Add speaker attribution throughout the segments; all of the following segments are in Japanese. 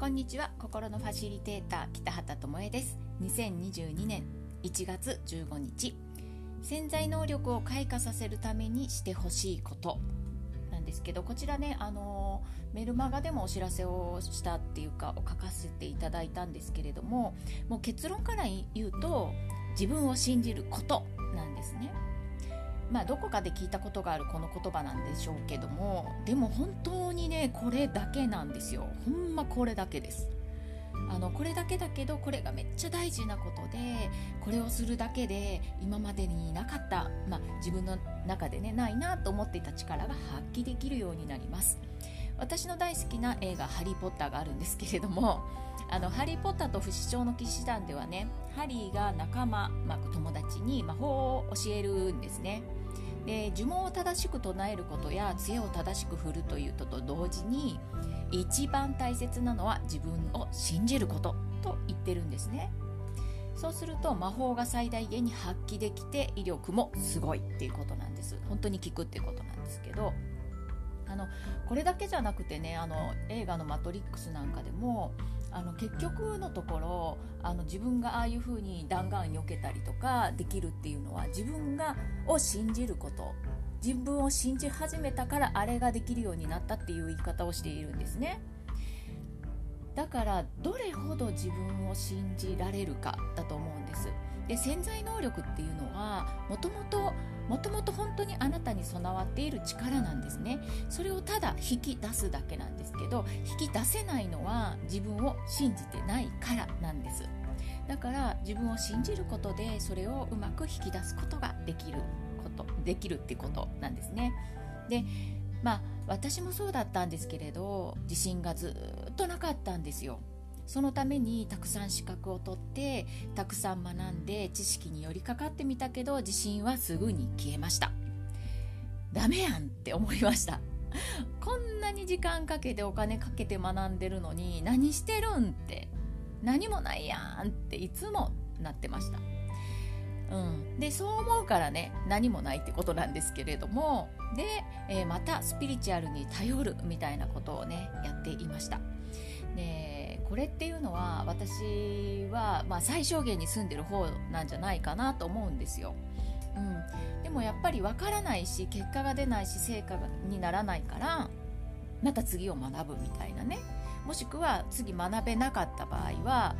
Speaker 1: こんにちは。心のファシリテーター北畑智恵です。2022年1月15日。潜在能力を開花させるためにしてほしいことなんですけどこちらねあのメルマガでもお知らせをしたっていうか書かせていただいたんですけれどももう結論から言うと自分を信じることなんですね。まあ、どこかで聞いたことがあるこの言葉なんでしょうけどもでも本当にねこれだけなんですよ。ほんまこれだけです。あのこれだけだけどこれがめっちゃ大事なことでこれをするだけで今までになかった、まあ、自分の中でねないなと思っていた力が発揮できるようになります。私の大好きな映画「ハリー・ポッター」があるんですけれどもあのハリー・ポッターと不死鳥の騎士団ではねハリーが仲間、まあ、友達に魔法を教えるんですね。で呪文を正しく唱えることや杖を正しく振るというとと同時に一番大切なのは自分を信じることと言ってるんですね。そうすると魔法が最大限に発揮できて威力もすごいっていうことなんです。本当に効くっていうことなんですけど。あのこれだけじゃなくてねあの映画の「マトリックス」なんかでもあの結局のところあの自分がああいう風に弾丸避けたりとかできるっていうのは自分がを信じること自分を信じ始めたからあれができるようになったっていう言い方をしているんですね。だからどれほど自分を信じられるかだと思うんです。で潜在能力っていうのはもともともともと本当にあなたに備わっている力なんですね。それをただ引き出すだけなんですけど引き出せないのは自分を信じてないからなんです。だから自分を信じることでそれをうまく引き出すことができることできるってことなんですね。でまあ私もそうだったんですけれど自信がずっとなかったんですよ。そのためにたくさん資格を取ってたくさん学んで知識に寄りかかってみたけど自信はすぐに消えました。ダメやんって思いました。こんなに時間かけてお金かけて学んでるのに何してるんって何もないやんっていつもなってました。うん、でそう思うからね何もないってことなんですけれどもで、えー、またスピリチュアルに頼るみたいなことをねやっていました。でこれっていうのは私は、まあ、最小限に住んでる方なんじゃないかなと思うんですよ。うん、でもやっぱり分からないし結果が出ないし成果にならないからまた次を学ぶみたいなね。もしくは次学べなかった場合は、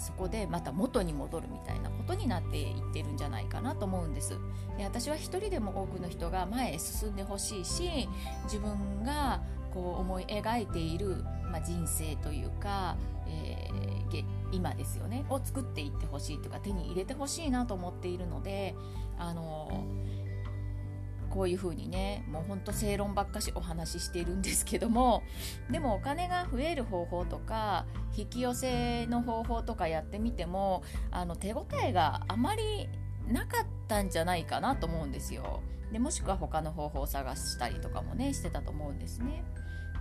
Speaker 1: そこでまた元に戻るみたいなことになっていってるんじゃないかなと思うんです。で私は一人でも多くの人が前へ進んでほしいし自分がこう思い描いているまあ、人生というか、えー、今ですよねを作っていってほしいとか手に入れてほしいなと思っているのであのこういうふうにねもうほんと正論ばっかしお話ししているんですけども でもお金が増える方法とか引き寄せの方法とかやってみてもあの手応えがあまりなかったんじゃないかなと思うんですよ。でもしくは他の方法を探したりとかもねしてたと思うんですね。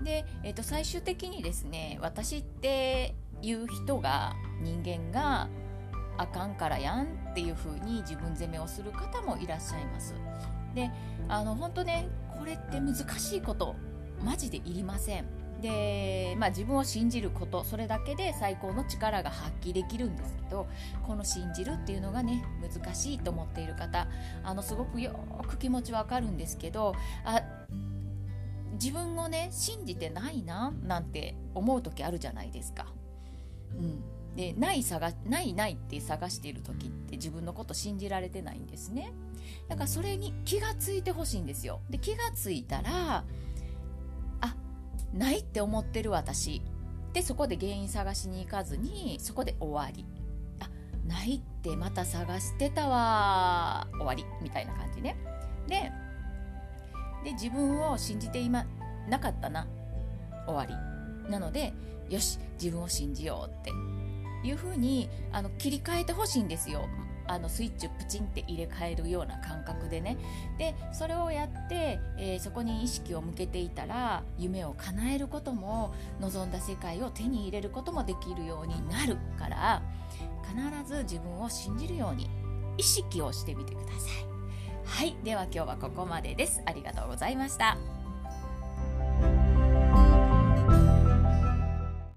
Speaker 1: で、えー、と最終的にですね私っていう人が人間があかんからやんっていう風に自分責めをする方もいらっしゃいます。であの本当ねこれって難しいことマジでいりませんで、まあ、自分を信じることそれだけで最高の力が発揮できるんですけどこの信じるっていうのがね難しいと思っている方あのすごくよく気持ちわかるんですけどあ自分をね信じてないななんて思う時あるじゃないですか。うん、でない探ないないって探している時って自分のこと信じられてないんですね。だからそれに気がついてほしいんですよ。で気がついたらあないって思ってる私でそこで原因探しに行かずにそこで終わり。あないってまた探してたわ終わりみたいな感じね。でで自分を信じて今なかったな終わりなのでよし自分を信じようっていうふうにあの切り替えてほしいんですよ。あのスイッチをプチンって入れ替えるような感覚でね。でそれをやって、えー、そこに意識を向けていたら夢を叶えることも望んだ世界を手に入れることもできるようになるから必ず自分を信じるように意識をしてみてください。はい。では今日はここまでです。ありがとうございました。